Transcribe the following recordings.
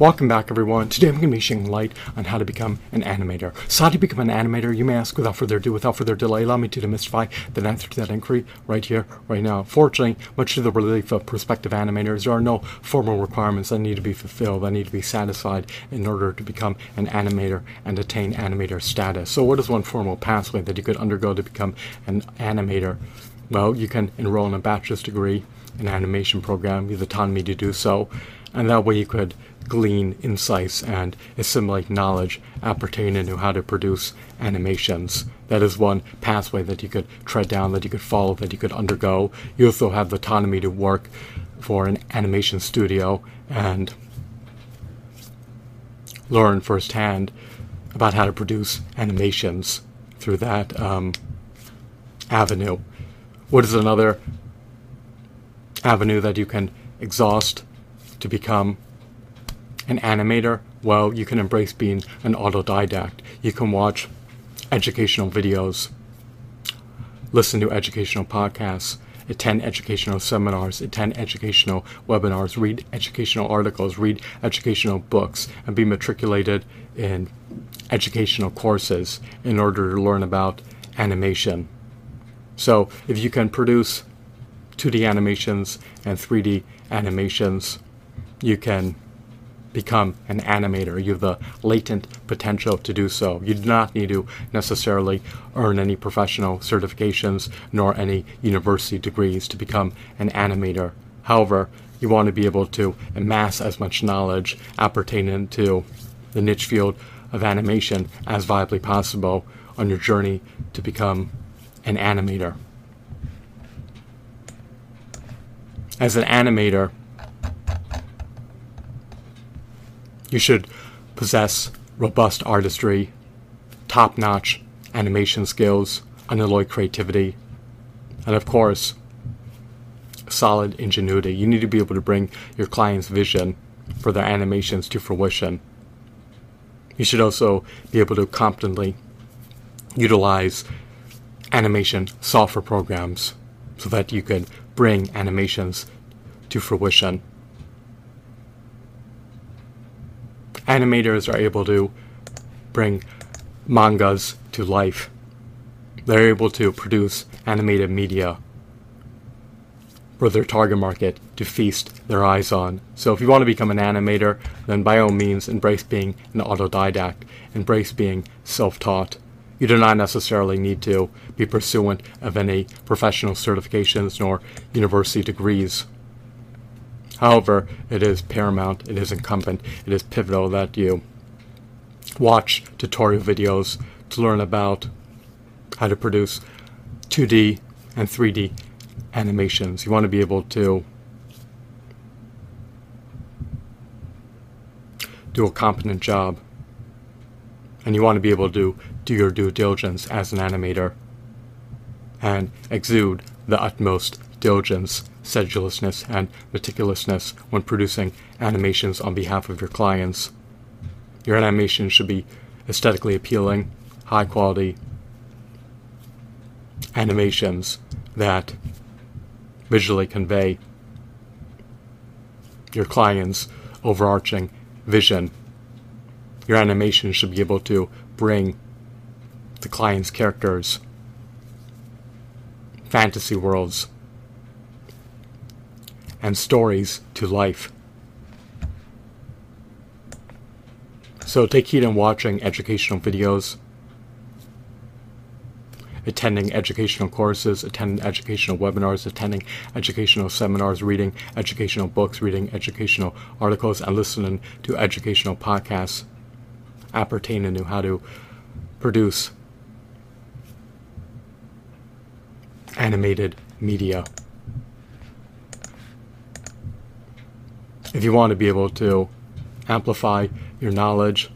Welcome back, everyone. Today I'm going to be shedding light on how to become an animator. So, how to become an animator, you may ask without further ado, without further delay, allow me to demystify the answer to that inquiry right here, right now. Fortunately, much to the relief of prospective animators, there are no formal requirements that need to be fulfilled, that need to be satisfied in order to become an animator and attain animator status. So, what is one formal pathway that you could undergo to become an animator? Well, you can enroll in a bachelor's degree in animation program, you have autonomy to do so, and that way you could glean insights and assimilate knowledge appertaining to how to produce animations. That is one pathway that you could tread down, that you could follow, that you could undergo. You also have the autonomy to work for an animation studio and learn firsthand about how to produce animations through that um, avenue. What is another avenue that you can exhaust to become an animator, well, you can embrace being an autodidact. You can watch educational videos, listen to educational podcasts, attend educational seminars, attend educational webinars, read educational articles, read educational books, and be matriculated in educational courses in order to learn about animation. So, if you can produce 2D animations and 3D animations, you can become an animator. You have the latent potential to do so. You do not need to necessarily earn any professional certifications nor any university degrees to become an animator. However, you want to be able to amass as much knowledge appertaining to the niche field of animation as viably possible on your journey to become an animator. As an animator, You should possess robust artistry, top notch animation skills, unalloyed creativity, and of course, solid ingenuity. You need to be able to bring your client's vision for their animations to fruition. You should also be able to competently utilize animation software programs so that you can bring animations to fruition. Animators are able to bring mangas to life. They're able to produce animated media for their target market to feast their eyes on. So if you want to become an animator, then by all means embrace being an autodidact, embrace being self-taught. You do not necessarily need to be pursuant of any professional certifications nor university degrees. However, it is paramount, it is incumbent, it is pivotal that you watch tutorial videos to learn about how to produce 2D and 3D animations. You want to be able to do a competent job and you want to be able to do your due diligence as an animator and exude the utmost diligence, sedulousness, and meticulousness when producing animations on behalf of your clients. Your animation should be aesthetically appealing, high quality animations that visually convey your client's overarching vision. Your animation should be able to bring the client's characters, fantasy worlds, and stories to life. So take heed in watching educational videos, attending educational courses, attending educational webinars, attending educational seminars, reading educational books, reading educational articles, and listening to educational podcasts appertaining to how to produce animated media. If you want to be able to amplify your knowledge,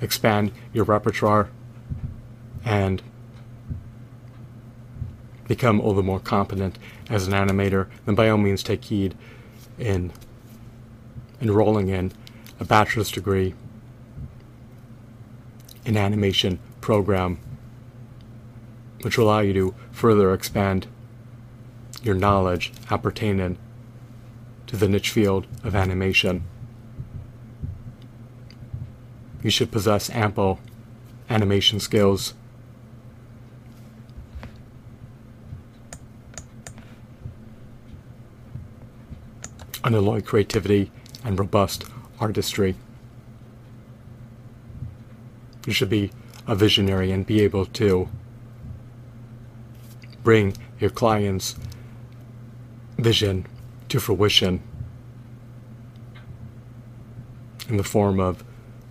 expand your repertoire, and become all the more competent as an animator, then by all means take heed in enrolling in a bachelor's degree in animation program, which will allow you to further expand your knowledge appertaining to the niche field of animation. you should possess ample animation skills. Unalloyed creativity and robust artistry. You should be a visionary and be able to bring your client's vision to fruition in the form of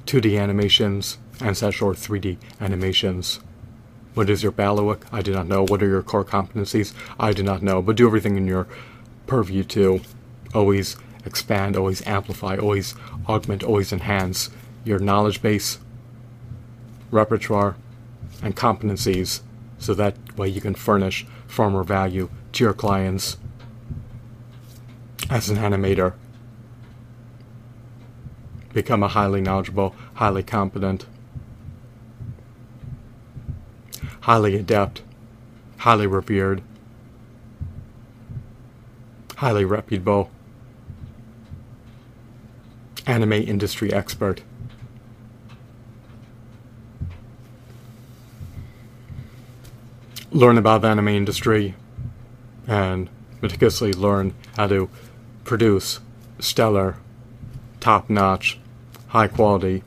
2D animations or 3D animations. What is your bailiwick? I do not know. What are your core competencies? I do not know. But do everything in your purview to always expand, always amplify, always augment, always enhance your knowledge base, repertoire, and competencies so that way you can furnish far more value to your clients as an animator. Become a highly knowledgeable, highly competent, highly adept, highly revered, highly reputable anime industry expert. learn about the anime industry and meticulously learn how to produce stellar, top notch, high quality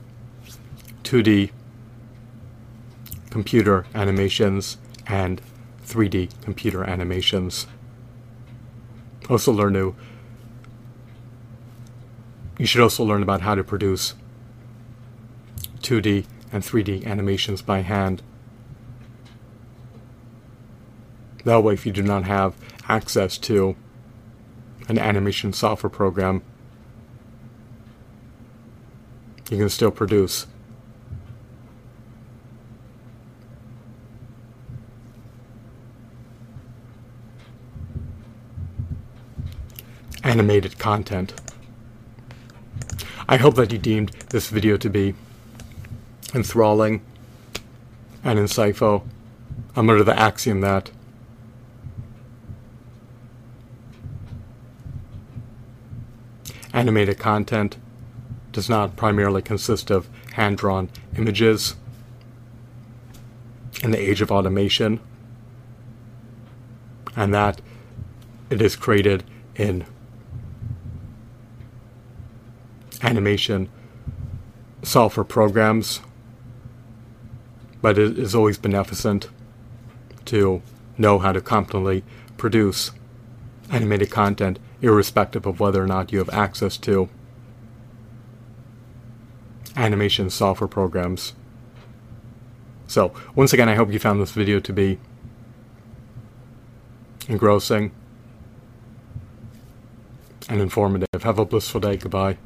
2D computer animations and 3D computer animations. Also learn to you should also learn about how to produce 2D and 3D animations by hand That way, if you do not have access to an animation software program, you can still produce. animated content. I hope that you deemed this video to be enthralling and insightful. I'm under the axiom that Animated content does not primarily consist of hand drawn images. In the age of automation, and that it is created in animation software programs, but it is always beneficent to know how to competently produce animated content irrespective of whether or not you have access to animation software programs. So, once again, I hope you found this video to be engrossing and informative. Have a blissful day. Goodbye.